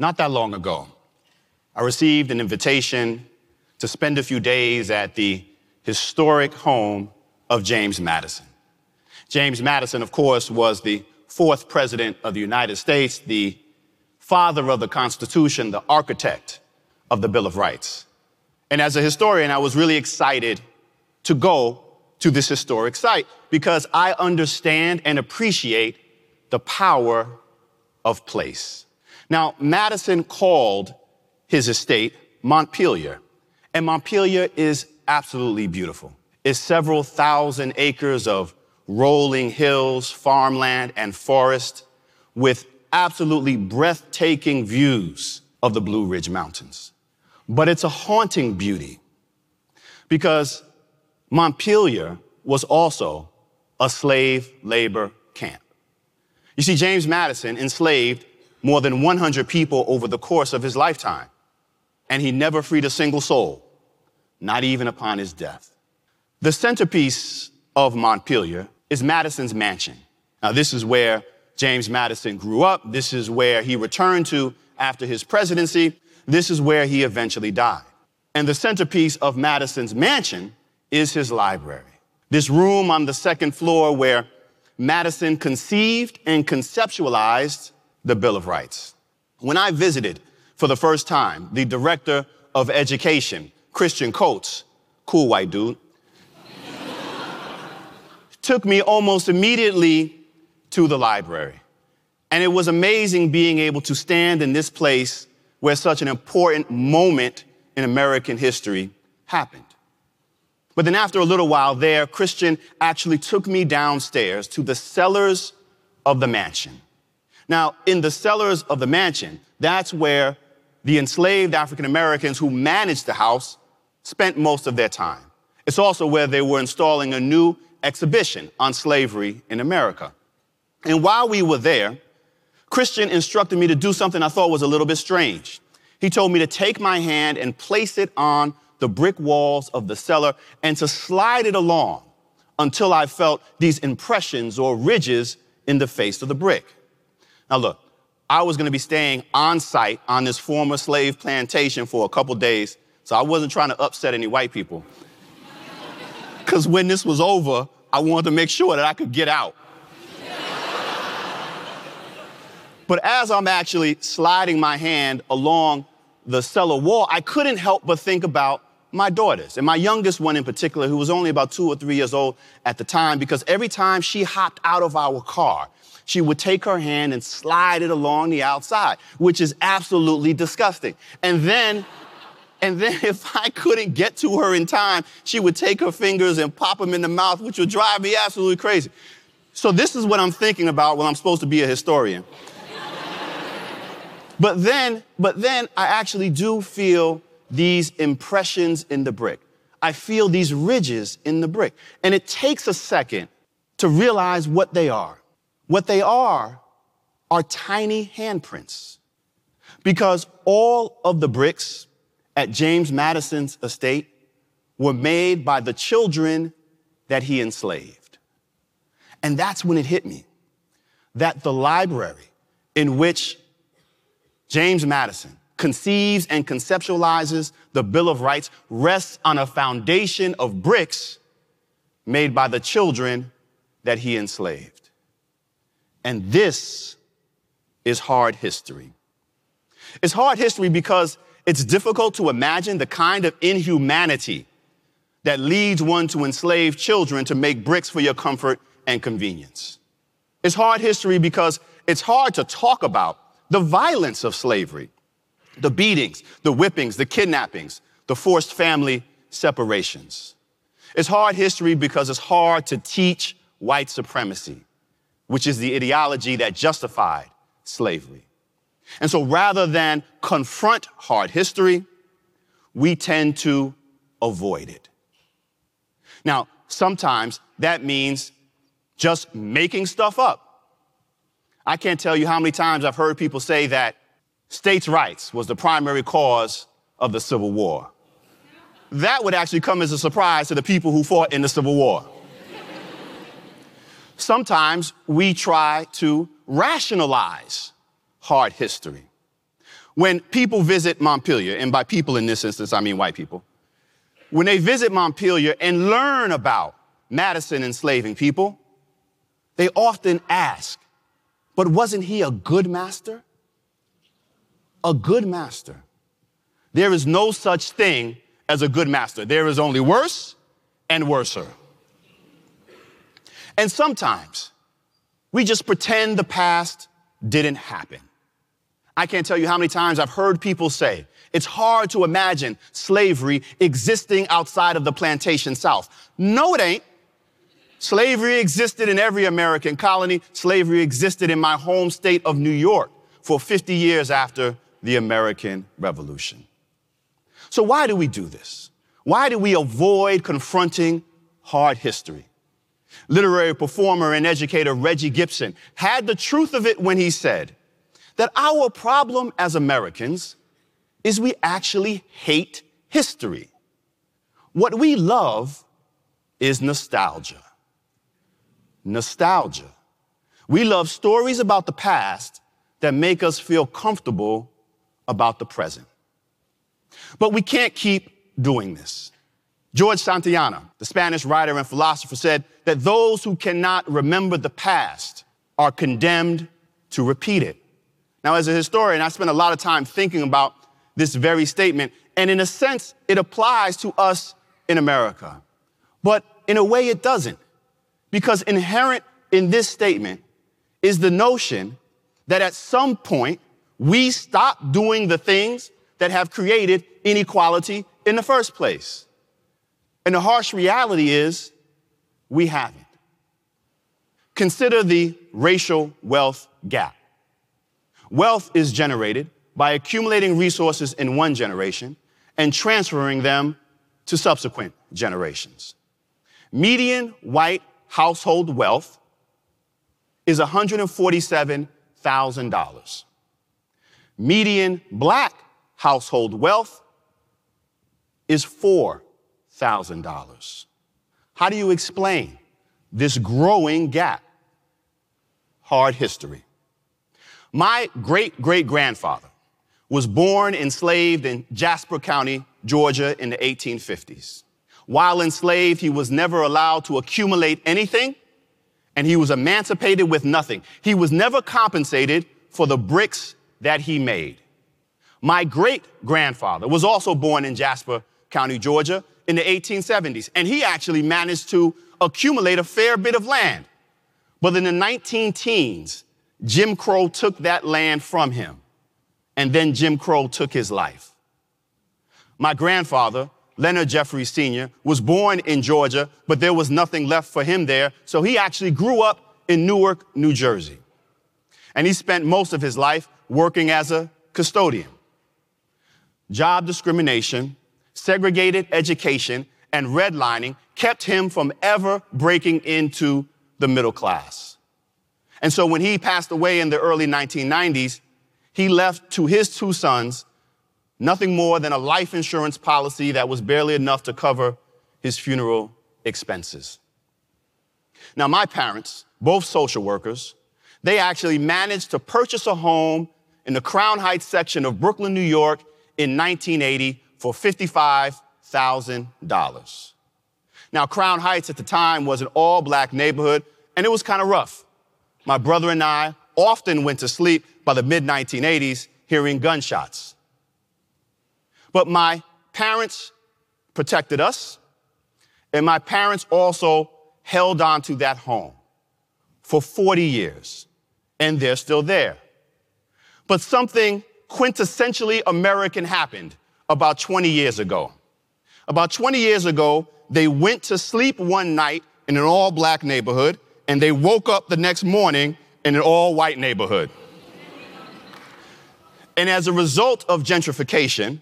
Not that long ago, I received an invitation to spend a few days at the historic home of James Madison. James Madison, of course, was the fourth president of the United States, the father of the Constitution, the architect of the Bill of Rights. And as a historian, I was really excited to go to this historic site because I understand and appreciate the power of place. Now, Madison called his estate Montpelier, and Montpelier is absolutely beautiful. It's several thousand acres of rolling hills, farmland, and forest with absolutely breathtaking views of the Blue Ridge Mountains. But it's a haunting beauty because Montpelier was also a slave labor camp. You see, James Madison enslaved more than 100 people over the course of his lifetime, and he never freed a single soul, not even upon his death. The centerpiece of Montpelier is Madison's mansion. Now, this is where James Madison grew up. This is where he returned to after his presidency. This is where he eventually died. And the centerpiece of Madison's mansion is his library. This room on the second floor where Madison conceived and conceptualized the Bill of Rights. When I visited for the first time, the director of education, Christian Cotz, cool white dude, took me almost immediately to the library. And it was amazing being able to stand in this place where such an important moment in American history happened. But then after a little while there, Christian actually took me downstairs to the cellars of the mansion. Now, in the cellars of the mansion, that's where the enslaved African Americans who managed the house spent most of their time. It's also where they were installing a new exhibition on slavery in America. And while we were there, Christian instructed me to do something I thought was a little bit strange. He told me to take my hand and place it on the brick walls of the cellar and to slide it along until I felt these impressions or ridges in the face of the brick. Now, look, I was going to be staying on site on this former slave plantation for a couple days, so I wasn't trying to upset any white people. Because when this was over, I wanted to make sure that I could get out. but as I'm actually sliding my hand along the cellar wall, I couldn't help but think about my daughters, and my youngest one in particular, who was only about two or three years old at the time, because every time she hopped out of our car, she would take her hand and slide it along the outside, which is absolutely disgusting. And then, and then if I couldn't get to her in time, she would take her fingers and pop them in the mouth, which would drive me absolutely crazy. So this is what I'm thinking about when I'm supposed to be a historian. but then, but then I actually do feel these impressions in the brick. I feel these ridges in the brick. And it takes a second to realize what they are. What they are are tiny handprints. Because all of the bricks at James Madison's estate were made by the children that he enslaved. And that's when it hit me that the library in which James Madison conceives and conceptualizes the Bill of Rights rests on a foundation of bricks made by the children that he enslaved. And this is hard history. It's hard history because it's difficult to imagine the kind of inhumanity that leads one to enslave children to make bricks for your comfort and convenience. It's hard history because it's hard to talk about the violence of slavery the beatings, the whippings, the kidnappings, the forced family separations. It's hard history because it's hard to teach white supremacy, which is the ideology that justified slavery. And so rather than confront hard history, we tend to avoid it. Now, sometimes that means just making stuff up. I can't tell you how many times I've heard people say that states' rights was the primary cause of the Civil War. That would actually come as a surprise to the people who fought in the Civil War. Sometimes we try to rationalize hard history. When people visit Montpelier, and by people in this instance, I mean white people, when they visit Montpelier and learn about Madison enslaving people, they often ask, but wasn't he a good master? A good master. There is no such thing as a good master. There is only worse and worser. And sometimes we just pretend the past didn't happen. I can't tell you how many times I've heard people say, it's hard to imagine slavery existing outside of the plantation South. No, it ain't. Slavery existed in every American colony. Slavery existed in my home state of New York for 50 years after the American Revolution. So, why do we do this? Why do we avoid confronting hard history? Literary performer and educator Regie Gibson had the truth of it when he said that our problem as Americans is we actually hate history. What we love is nostalgia. Nostalgia. We love stories about the past that make us feel comfortable about the present. But we can't keep doing this. George Santayana, the Spanish writer and philosopher, said that those who cannot remember the past are condemned to repeat it. Now, as a historian, I spent a lot of time thinking about this very statement, and in a sense, it applies to us in America. But in a way, it doesn't. Because inherent in this statement is the notion that at some point, we stop doing the things that have created inequality in the first place. And the harsh reality is we haven't. Consider the racial wealth gap. Wealth is generated by accumulating resources in one generation and transferring them to subsequent generations. Median white household wealth is $147,000. Median black household wealth is $4,000. How do you explain this growing gap? Hard history. My great great grandfather was born enslaved in Jasper County, Georgia in the 1850s. While enslaved, he was never allowed to accumulate anything, and he was emancipated with nothing. He was never compensated for the bricks that he made. My great grandfather was also born in Jasper County, Georgia in the 1870s, and he actually managed to accumulate a fair bit of land. But in the 19 teens, Jim Crow took that land from him, and then Jim Crow took his life. My grandfather, Leonard Jeffries Sr., was born in Georgia, but there was nothing left for him there, so he actually grew up in Newark, New Jersey. And he spent most of his life working as a custodian job discrimination, segregated education, and redlining kept him from ever breaking into the middle class. And so when he passed away in the early 1990s, he left to his two sons nothing more than a life insurance policy that was barely enough to cover his funeral expenses. Now, my parents, both social workers, they actually managed to purchase a home in the Crown Heights section of Brooklyn, New York in 1980 for $55,000. Now, Crown Heights at the time was an all black neighborhood, and it was kind of rough. My brother and I often went to sleep by the mid 1980s hearing gunshots. But my parents protected us, and my parents also held on to that home for 40 years, and they're still there. But something quintessentially American happened about 20 years ago. About 20 years ago, they went to sleep one night in an all black neighborhood and they woke up the next morning in an all white neighborhood. and as a result of gentrification,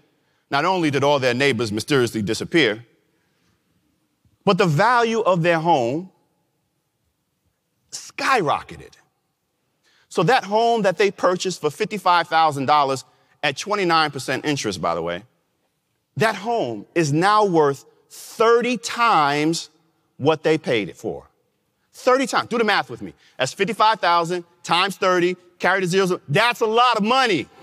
not only did all their neighbors mysteriously disappear, but the value of their home skyrocketed. So that home that they purchased for $55,000 at 29% interest, by the way, that home is now worth 30 times what they paid it for. 30 times. Do the math with me. That's 55,000 times 30, carry the zeros. That's a lot of money.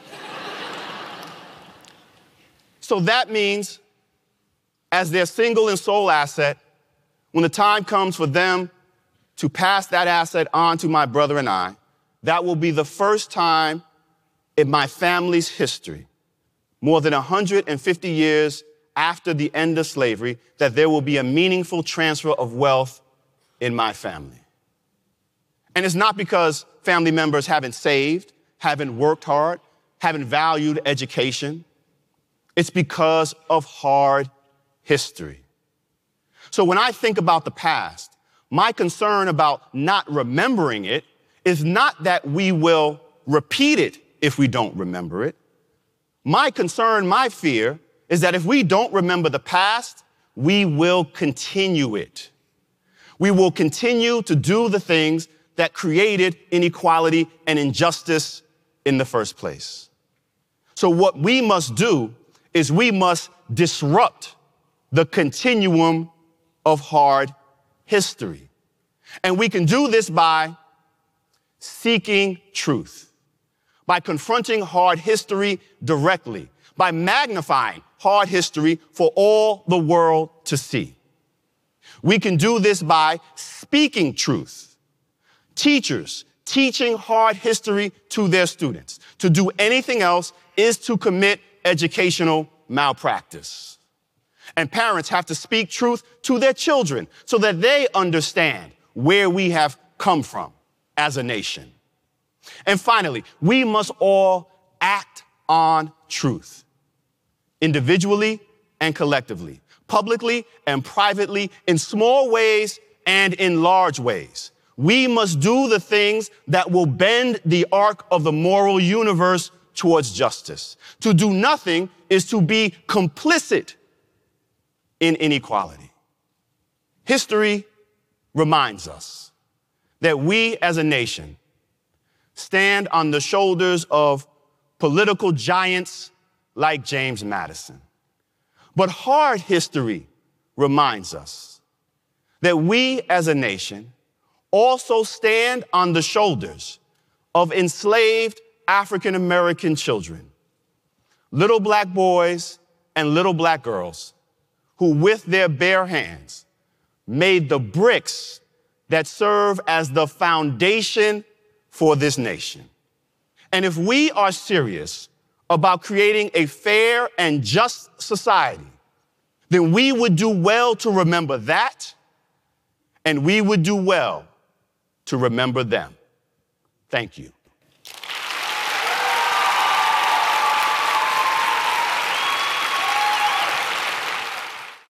So that means, as their single and sole asset, when the time comes for them to pass that asset on to my brother and I, that will be the first time in my family's history, more than 150 years after the end of slavery, that there will be a meaningful transfer of wealth in my family. And it's not because family members haven't saved, haven't worked hard, haven't valued education. It's because of hard history. So when I think about the past, my concern about not remembering it is not that we will repeat it if we don't remember it. My concern, my fear, is that if we don't remember the past, we will continue it. We will continue to do the things that created inequality and injustice in the first place. So, what we must do is we must disrupt the continuum of hard history. And we can do this by seeking truth, by confronting hard history directly, by magnifying hard history for all the world to see. We can do this by speaking truth. Teachers teaching hard history to their students. To do anything else is to commit educational malpractice. And parents have to speak truth to their children so that they understand where we have come from as a nation. And finally, we must all act on truth, individually and collectively, publicly and privately, in small ways and in large ways. We must do the things that will bend the arc of the moral universe towards justice. To do nothing is to be complicit in inequality. History reminds us that we as a nation stand on the shoulders of political giants like James Madison. But hard history reminds us that we as a nation also stand on the shoulders of enslaved African American children, little black boys and little black girls who, with their bare hands, made the bricks that serve as the foundation for this nation. And if we are serious about creating a fair and just society, then we would do well to remember that, and we would do well to remember them. Thank you.